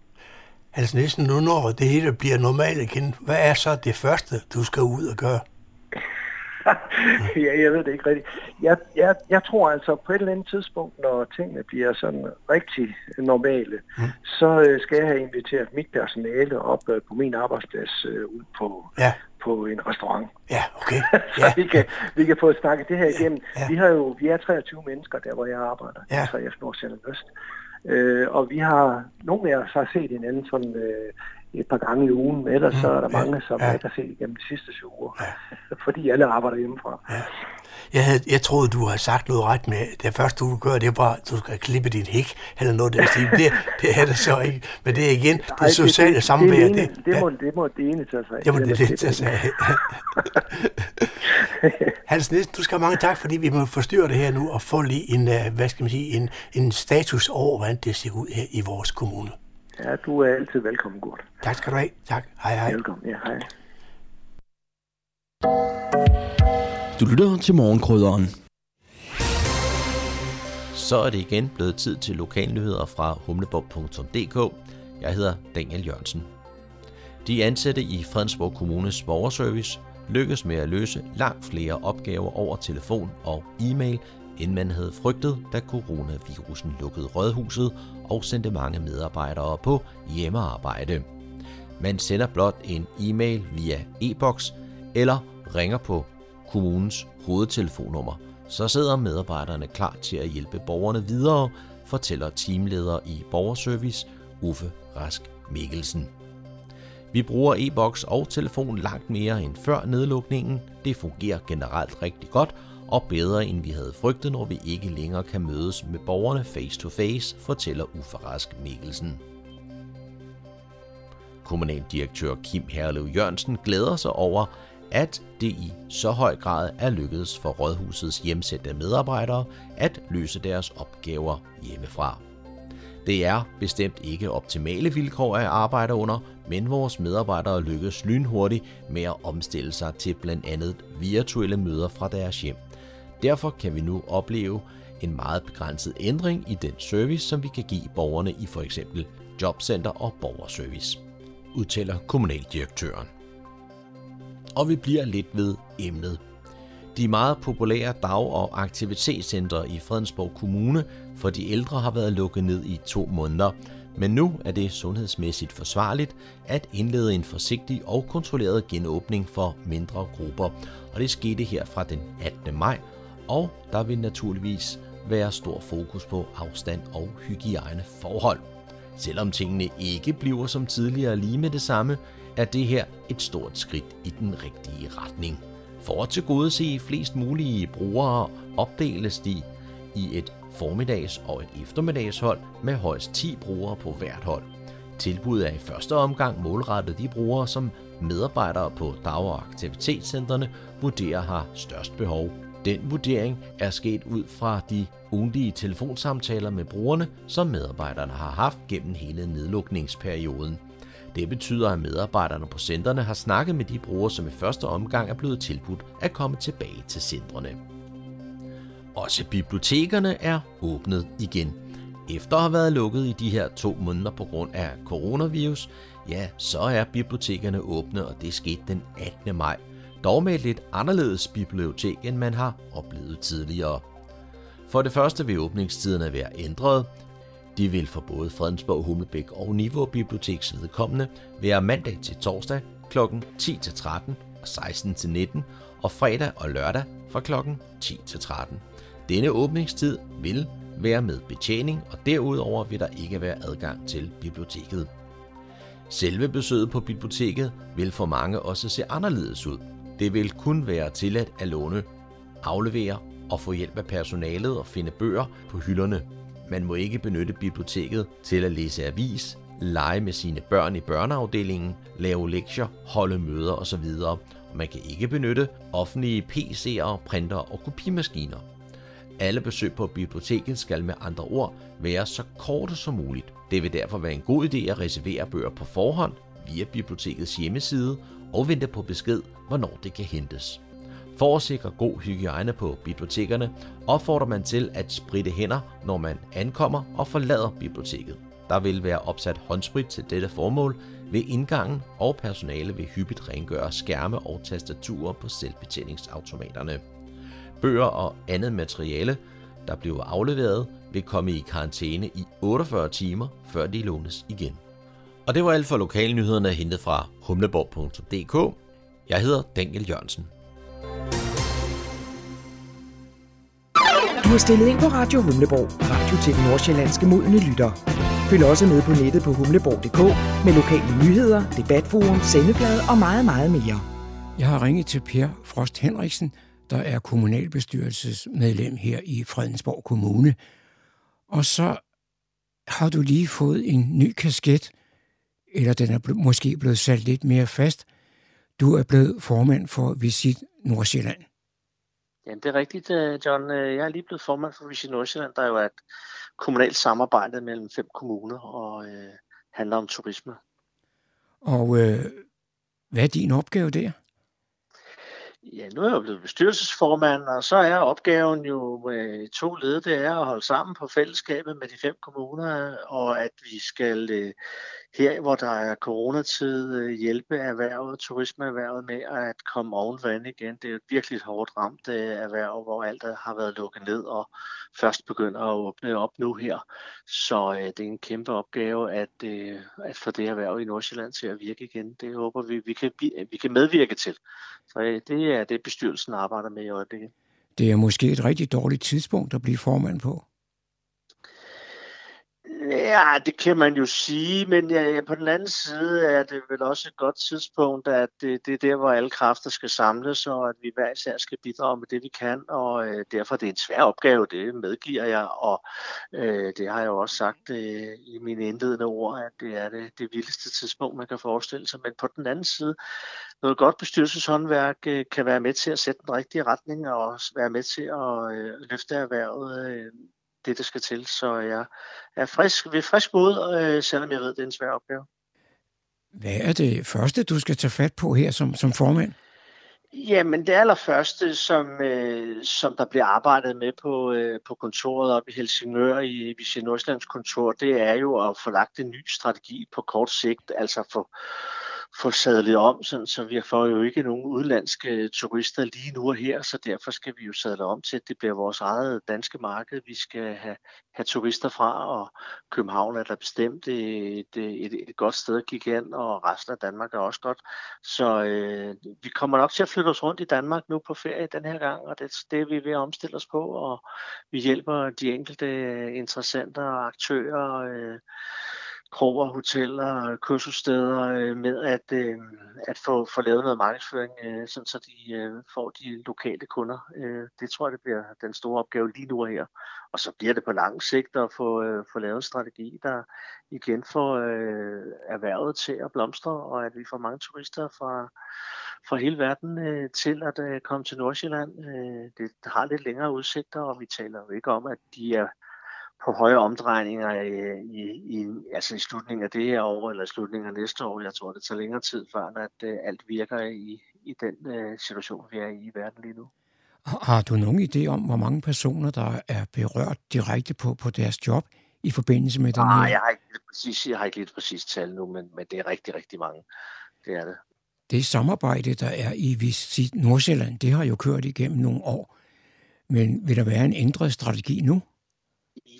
Altså næsten nu, når det hele bliver normalt igen, hvad er så det første, du skal ud og gøre? ja, jeg ved det ikke rigtigt. Jeg, jeg, jeg tror altså på et eller andet tidspunkt, når tingene bliver sådan rigtig normale, mm. så øh, skal jeg have inviteret mit personale op øh, på min arbejdsplads øh, ud på, Ja. på en restaurant. Ja, okay. så Ja. vi kan, vi kan få snakket det her igennem. Ja. Vi har jo vi er 23 mennesker der, hvor jeg arbejder. Ja. Altså, jeg står Øst. Øh, og vi har, nogle af os har set hinanden sådan øh, et par gange i ugen, men ellers mm, så er der mange, som ja. ikke har set igennem de sidste syv uger. Ja. Fordi alle arbejder hjemmefra. Ja. Jeg, havde, jeg troede, du havde sagt noget ret med, det første du gør, det var, at du skal klippe din hæk, eller noget den stil. Det, det er det så ikke. Men det er igen, det Ej, sociale det, samvær. Det, det, det, må, det må det ene tage sig af. Det må det lidt tage sig af. Hans Nielsen, du skal have mange tak, fordi vi må forstyrre det her nu og få lige en, øh, hvad skal man sige, en, en status over, hvordan det ser ud her i vores kommune. Ja, du er altid velkommen, Gurt. Tak skal du have. Tak. Hej hej. Velkommen. Ja, hej. Du lytter til morgenkrydderen. Så er det igen blevet tid til lokalnyheder fra humleborg.dk. Jeg hedder Daniel Jørgensen. De ansatte i Fredensborg Kommunes borgerservice lykkedes med at løse langt flere opgaver over telefon og e-mail, end man havde frygtet, da coronavirusen lukkede rådhuset og sendte mange medarbejdere på hjemmearbejde. Man sender blot en e-mail via e-boks eller ringer på kommunens hovedtelefonnummer, så sidder medarbejderne klar til at hjælpe borgerne videre, fortæller teamleder i borgerservice Uffe Rask Mikkelsen. Vi bruger e-boks og telefon langt mere end før nedlukningen. Det fungerer generelt rigtig godt, og bedre end vi havde frygtet, når vi ikke længere kan mødes med borgerne face to face, fortæller Uffe Rask Mikkelsen. Kommunaldirektør Kim Herlev Jørgensen glæder sig over, at det i så høj grad er lykkedes for Rådhusets hjemsendte medarbejdere at løse deres opgaver hjemmefra. Det er bestemt ikke optimale vilkår at arbejde under, men vores medarbejdere lykkes lynhurtigt med at omstille sig til blandt andet virtuelle møder fra deres hjem. Derfor kan vi nu opleve en meget begrænset ændring i den service, som vi kan give borgerne i for eksempel jobcenter og borgerservice, udtaler kommunaldirektøren. Og vi bliver lidt ved emnet. De meget populære dag- og aktivitetscentre i Fredensborg Kommune for de ældre har været lukket ned i to måneder, men nu er det sundhedsmæssigt forsvarligt at indlede en forsigtig og kontrolleret genåbning for mindre grupper, og det skete her fra den 18. maj, og der vil naturligvis være stor fokus på afstand og hygiejneforhold. Selvom tingene ikke bliver som tidligere lige med det samme, er det her et stort skridt i den rigtige retning. For at tilgodese flest mulige brugere opdeles de i et formiddags- og et eftermiddagshold med højst 10 brugere på hvert hold. Tilbuddet er i første omgang målrettet de brugere, som medarbejdere på dag- og aktivitetscentrene vurderer har størst behov. Den vurdering er sket ud fra de ugentlige telefonsamtaler med brugerne, som medarbejderne har haft gennem hele nedlukningsperioden. Det betyder, at medarbejderne på centrene har snakket med de brugere, som i første omgang er blevet tilbudt at komme tilbage til centrene. Også bibliotekerne er åbnet igen. Efter at have været lukket i de her to måneder på grund af coronavirus, ja, så er bibliotekerne åbne, og det skete den 18. maj. Dog med et lidt anderledes bibliotek, end man har oplevet tidligere. For det første vil åbningstiderne være ændret. De vil for både Fredensborg, Humlebæk og Niveau Biblioteks vedkommende være mandag til torsdag kl. 10 til 13 og 16 til 19 og fredag og lørdag fra kl. 10 til 13. Denne åbningstid vil være med betjening, og derudover vil der ikke være adgang til biblioteket. Selve besøget på biblioteket vil for mange også se anderledes ud. Det vil kun være tilladt at låne, aflevere og få hjælp af personalet og finde bøger på hylderne. Man må ikke benytte biblioteket til at læse avis, lege med sine børn i børneafdelingen, lave lektier, holde møder osv. Man kan ikke benytte offentlige PC'er, printer og kopimaskiner. Alle besøg på biblioteket skal med andre ord være så korte som muligt. Det vil derfor være en god idé at reservere bøger på forhånd via bibliotekets hjemmeside og venter på besked, hvornår det kan hentes. For at sikre god hygiejne på bibliotekerne opfordrer man til at spritte hænder, når man ankommer og forlader biblioteket. Der vil være opsat håndsprit til dette formål ved indgangen, og personale vil hyppigt rengøre skærme og tastaturer på selvbetjeningsautomaterne. Bøger og andet materiale, der bliver afleveret, vil komme i karantæne i 48 timer, før de lånes igen. Og det var alt for lokalnyhederne hentet fra humleborg.dk. Jeg hedder Daniel Jørgensen. Du har stillet ind på Radio Humleborg, radio til den nordsjællandske modne lytter. Følg også med på nettet på humleborg.dk med lokale nyheder, debatforum, sendeflade og meget, meget mere. Jeg har ringet til Per Frost Henriksen, der er kommunalbestyrelsesmedlem her i Fredensborg Kommune. Og så har du lige fået en ny kasket, eller den er måske blevet sat lidt mere fast. Du er blevet formand for Visit Nordsjælland. Jamen, det er rigtigt, øh, John. Øh, jeg er lige blevet formand for Visit Nordsjælland, der jo er et kommunalt samarbejde mellem fem kommuner og øh, handler om turisme. Og øh, hvad er din opgave der? Ja, nu er jeg jo blevet bestyrelsesformand, og så er opgaven jo med to led, det er at holde sammen på fællesskabet med de fem kommuner, og at vi skal øh, her, hvor der er coronatid, øh, hjælpe erhvervet, turismeerhvervet med at komme oven vand igen. Det er et virkelig hårdt ramt øh, erhverv, hvor alt har været lukket ned og først begynder at åbne op nu her. Så øh, det er en kæmpe opgave at, øh, at få det erhverv i Nordsjælland til at virke igen. Det håber vi, vi kan, vi kan medvirke til. Så øh, det er det, bestyrelsen arbejder med i øjeblikket. Det er måske et rigtig dårligt tidspunkt at blive formand på. Ja, det kan man jo sige, men ja, på den anden side er det vel også et godt tidspunkt, at det, det er der, hvor alle kræfter skal samles, og at vi hver især skal bidrage med det, vi kan, og øh, derfor er det en svær opgave, det medgiver jeg, og øh, det har jeg jo også sagt øh, i mine indledende ord, at det er det, det vildeste tidspunkt, man kan forestille sig, men på den anden side, noget godt bestyrelseshåndværk øh, kan være med til at sætte den rigtige retning, og være med til at øh, løfte erhvervet øh, det, der skal til. Så jeg er frisk, ved frisk mod, øh, selvom jeg ved, det er en svær opgave. Hvad er det første, du skal tage fat på her som, som formand? Jamen det allerførste, som, øh, som der bliver arbejdet med på, øh, på kontoret op i Helsingør i Vichy Nordsjællands kontor, det er jo at få lagt en ny strategi på kort sigt, altså få få sadlet om, sådan, så vi får jo ikke nogen udlandske turister lige nu og her, så derfor skal vi jo sadle om til, at det bliver vores eget danske marked. Vi skal have, have turister fra, og København er der bestemt et, et, et, et godt sted at kigge ind, og resten af Danmark er også godt. Så øh, vi kommer nok til at flytte os rundt i Danmark nu på ferie den her gang, og det, det er vi ved at omstille os på, og vi hjælper de enkelte interessenter og aktører øh, kroger, hoteller, kursussteder øh, med at, øh, at få, få lavet noget markedsføring, øh, sådan så de får de lokale kunder. Det tror jeg, det bliver den store opgave lige nu og her. Og så bliver det på lang sigt at få, få lavet en strategi, der igen får erhvervet til at blomstre, og at vi får mange turister fra, fra hele verden øh, til at øh, komme til Nordsjælland. Øh, det har lidt længere udsigter, og vi taler jo ikke om, at de er på høje omdrejninger i, i, i, altså i slutningen af det her år eller i slutningen af næste år. Jeg tror, det tager længere tid, før at uh, alt virker i, i den uh, situation, vi er i i verden lige nu. Har du nogen idé om, hvor mange personer, der er berørt direkte på, på deres job i forbindelse med den her? Nej, jeg har ikke lidt præcis, jeg har ikke lidt præcis tal nu, men, men det er rigtig, rigtig mange. Det er det. Det samarbejde, der er i Visit Nordsjælland, det har jo kørt igennem nogle år. Men vil der være en ændret strategi nu?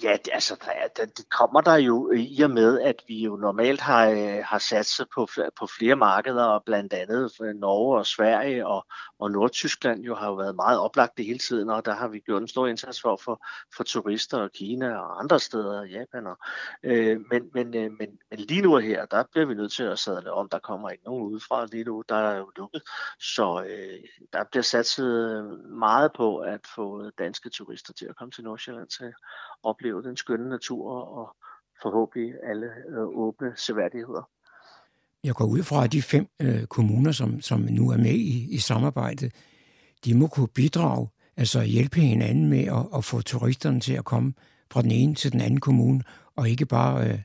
Ja, det, altså, det, det kommer der jo i og med, at vi jo normalt har, øh, har satset på, på flere markeder, blandt andet øh, Norge og Sverige og, og Nordtyskland jo har jo været meget oplagt det hele tiden, og der har vi gjort en stor indsats for, for, for turister og Kina og andre steder, Japan. Og, øh, men, men, øh, men, men lige nu her, der bliver vi nødt til at sadle om, der kommer ikke nogen udefra lige nu, der er jo lukket. Så øh, der bliver satset meget på at få danske turister til at komme til Nordsjælland til opleve den skønne natur og forhåbentlig alle øh, åbne seværdigheder. Jeg går ud fra, at de fem øh, kommuner, som, som nu er med i, i samarbejdet, de må kunne bidrage, altså hjælpe hinanden med at, at få turisterne til at komme fra den ene til den anden kommune, og ikke bare øh,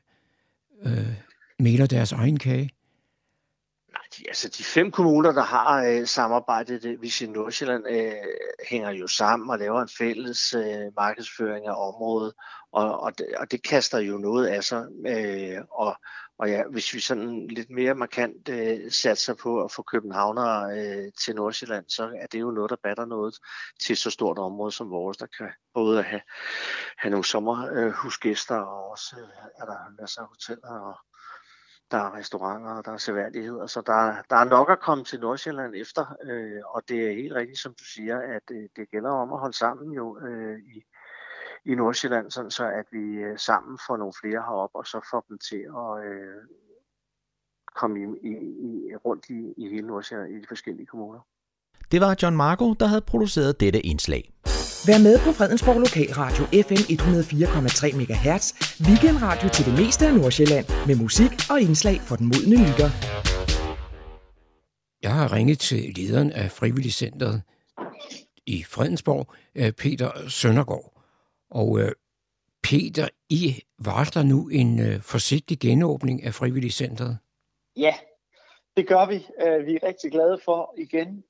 øh, male deres egen kage. De, altså de fem kommuner, der har øh, samarbejdet, øh, det, Vision Nordsjælland øh, hænger jo sammen og laver en fælles øh, markedsføring af området, og, og, det, og det kaster jo noget af sig. Øh, og, og ja, hvis vi sådan lidt mere markant øh, satser på at få københavnere øh, til Nordsjælland, så er det jo noget, der batter noget til så stort område som vores, der kan både have, have nogle sommerhusgæster, og også øh, er der masser af hoteller, og der er restauranter, og der er seværdigheder. Så der, der er nok at komme til Nordsjælland efter, øh, og det er helt rigtigt, som du siger, at øh, det gælder om at holde sammen jo øh, i, i Nordsjælland, sådan så at vi øh, sammen får nogle flere herop, og så får dem til at øh, komme i, i, i, rundt i, i hele Nordsjælland, i de forskellige kommuner. Det var John Marco, der havde produceret dette indslag. Vær med på Fredensborg Lokalradio FM 104,3 MHz. Weekendradio til det meste af Nordsjælland. Med musik og indslag for den modne lytter. Jeg har ringet til lederen af Frivilligcenteret i Fredensborg, øh, Peter Søndergaard. Og øh, Peter, I varsler nu en øh, forsigtig genåbning af Frivilligcentret. Ja, det gør vi. Vi er rigtig glade for igen,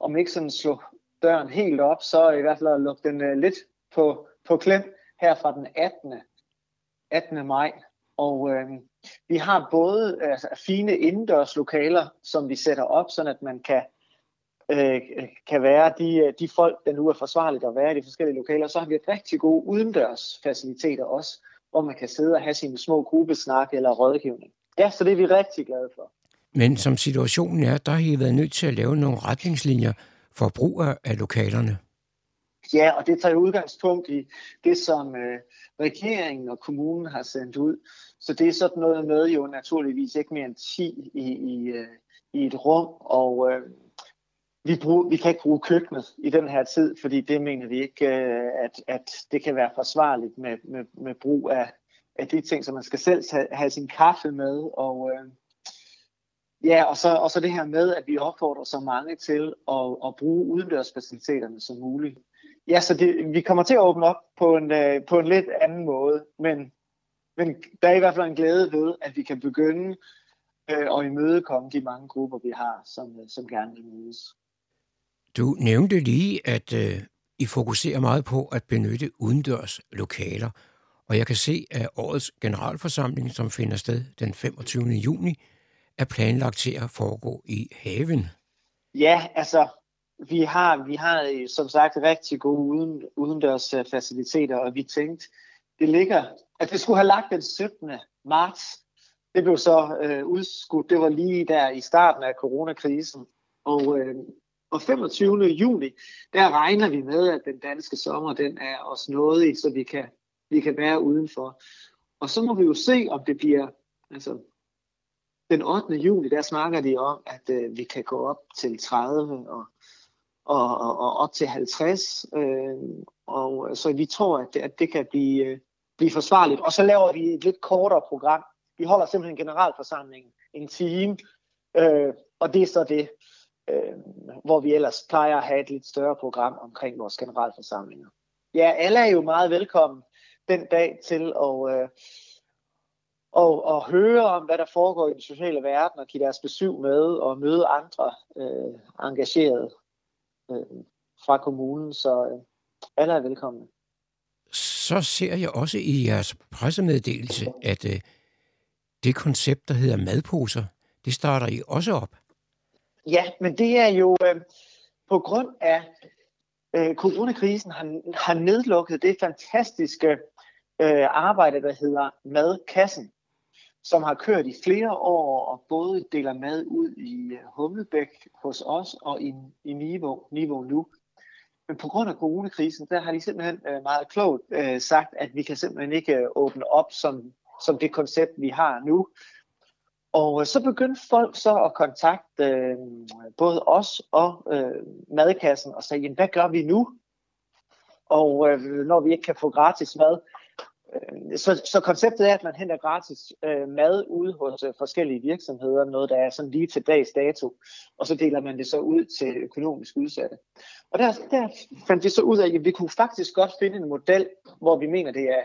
om ikke sådan slå døren helt op, så i hvert fald at lukke den øh, lidt på, på klem her fra den 18. 18. maj. Og øh, vi har både altså, fine indendørs lokaler, som vi sætter op, sådan at man kan øh, kan være de, øh, de folk, der nu er forsvarligt at være i de forskellige lokaler. Så har vi et rigtig gode udendørs faciliteter også, hvor man kan sidde og have sine små gruppesnak eller rådgivning. Ja, så det er vi rigtig glade for. Men som situationen er, der har I været nødt til at lave nogle retningslinjer for brug af lokalerne. Ja, og det tager udgangspunkt i det, som øh, regeringen og kommunen har sendt ud. Så det er sådan noget med jo naturligvis ikke mere end 10 i, i, øh, i et rum, og øh, vi, brug, vi kan ikke bruge køkkenet i den her tid, fordi det mener vi ikke, øh, at, at det kan være forsvarligt med, med, med brug af, af de ting, som man skal selv have, have sin kaffe med, og øh, ja, og så, og så det her med, at vi opfordrer så mange til at, at bruge udendørsfaciliteterne som muligt. Ja, så det, vi kommer til at åbne op på en, øh, på en lidt anden måde, men, men der er i hvert fald en glæde ved, at vi kan begynde øh, at imødekomme de mange grupper, vi har, som, øh, som gerne vil mødes. Du nævnte lige, at øh, I fokuserer meget på at benytte udendørs lokaler, og jeg kan se, at årets generalforsamling, som finder sted den 25. juni, er planlagt til at foregå i haven. Ja, altså, vi har, vi har øh, som sagt rigtig gode uden, udendørs øh, faciliteter, og vi tænkte, det ligger, at det skulle have lagt den 17. marts. Det blev så øh, udskudt, det var lige der i starten af coronakrisen. Og, øh, og 25. juni, der regner vi med, at den danske sommer, den er os i, så vi kan, vi kan være udenfor. Og så må vi jo se, om det bliver, altså den 8. juli, der snakker de om, at øh, vi kan gå op til 30 og, og, og, og op til 50. Øh, og så vi tror, at det, at det kan blive, øh, blive forsvarligt. Og så laver vi et lidt kortere program. Vi holder simpelthen generalforsamlingen en time, øh, og det er så det, øh, hvor vi ellers plejer at have et lidt større program omkring vores generalforsamlinger. Ja, alle er jo meget velkommen den dag til at, øh, og, og høre om, hvad der foregår i den sociale verden, og give deres besøg med, og møde andre øh, engagerede øh, fra kommunen, så øh, alle er velkomne. Så ser jeg også i jeres pressemeddelelse, at øh, det koncept, der hedder madposer, det starter I også op. Ja, men det er jo øh, på grund af øh, coronakrisen har, har nedlukket det fantastiske øh, arbejde, der hedder Madkassen, som har kørt i flere år og både deler mad ud i øh, Humlebæk hos os og i, i Niveau, Niveau nu. Men på grund af coronakrisen, der har de simpelthen øh, meget klogt øh, sagt, at vi kan simpelthen ikke øh, åbne op som, som det koncept, vi har nu. Og så begyndte folk så at kontakte øh, både os og øh, madkassen og sagde, hvad gør vi nu? Og øh, når vi ikke kan få gratis mad, Øh, så, så konceptet er, at man henter gratis øh, mad ude hos øh, forskellige virksomheder, noget der er sådan lige til dags dato, og så deler man det så ud til økonomisk udsatte. Og der, der fandt vi så ud af, at vi kunne faktisk godt finde en model, hvor vi mener, det er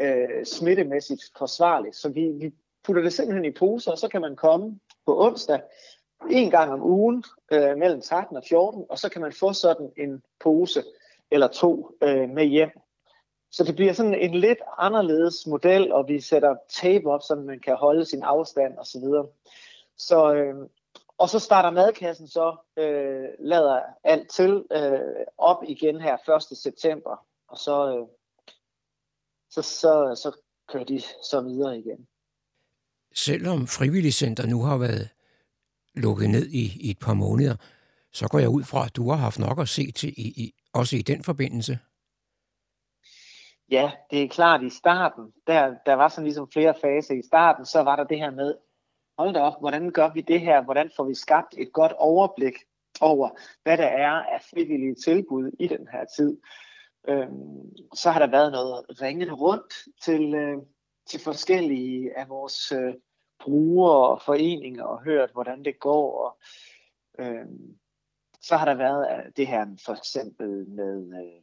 øh, smittemæssigt forsvarligt. Så vi, vi putter det simpelthen i poser, og så kan man komme på onsdag en gang om ugen øh, mellem 13 og 14, og så kan man få sådan en pose eller to øh, med hjem. Så det bliver sådan en lidt anderledes model, og vi sætter tape op, så man kan holde sin afstand osv. Så, videre. så øh, og så starter madkassen så, øh, lader alt til øh, op igen her 1. september, og så, øh, så, så, så kører de så videre igen. Selvom frivilligcenter nu har været lukket ned i, i et par måneder, så går jeg ud fra, at du har haft nok at se til, i, i, også i den forbindelse. Ja, det er klart i starten, der, der var sådan ligesom flere faser i starten, så var der det her med, hold da op, hvordan gør vi det her, hvordan får vi skabt et godt overblik over, hvad der er af frivillige tilbud i den her tid. Øhm, så har der været noget ringende rundt til, øh, til forskellige af vores øh, brugere og foreninger og hørt, hvordan det går. Og, øh, så har der været øh, det her for eksempel med øh,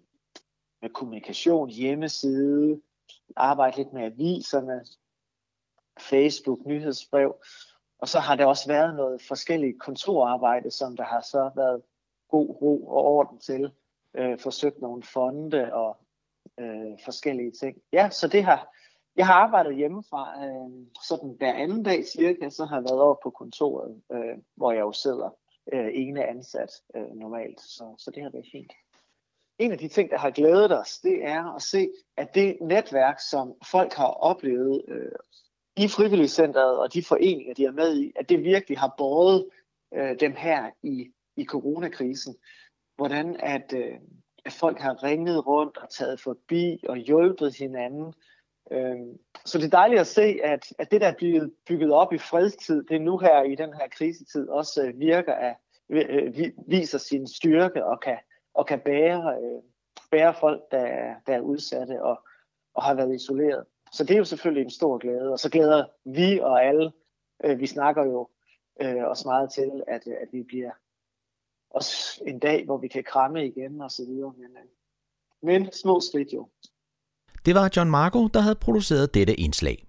med kommunikation, hjemmeside, arbejde lidt med aviserne, Facebook, nyhedsbrev. Og så har det også været noget forskelligt kontorarbejde, som der har så været god ro og orden til. Øh, forsøgt nogle fonde og øh, forskellige ting. Ja, så det har, jeg har arbejdet hjemmefra øh, sådan hver anden dag cirka, så har jeg været over på kontoret, øh, hvor jeg jo sidder øh, ene ansat øh, normalt. Så, så det har været fint en af de ting, der har glædet os, det er at se, at det netværk, som folk har oplevet øh, i frivilligcenteret og de foreninger, de er med i, at det virkelig har båret øh, dem her i, i coronakrisen. Hvordan at, øh, at folk har ringet rundt og taget forbi og hjulpet hinanden. Øh, så det er dejligt at se, at, at det, der er bygget, bygget op i fredstid, det nu her i den her krisetid, også øh, virker af, øh, øh viser sin styrke og kan, og kan bære, øh, bære folk, der er, der er udsatte og, og har været isoleret. Så det er jo selvfølgelig en stor glæde, og så glæder vi og alle, øh, vi snakker jo øh, også meget til, at, øh, at vi bliver også en dag, hvor vi kan kramme igen og så videre. Men, men små skridt jo. Det var John Marco, der havde produceret dette indslag.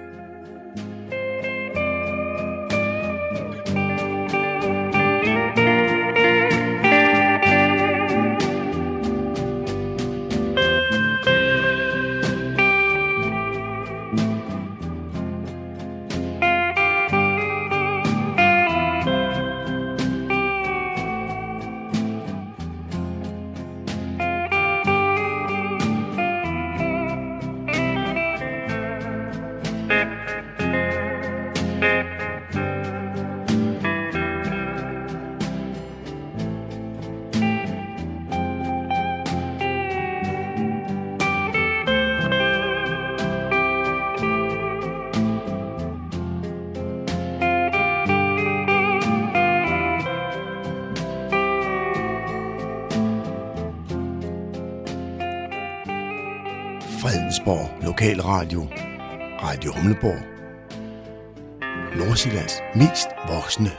Mest voksne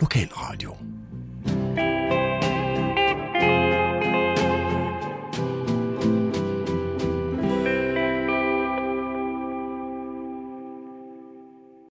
lokal.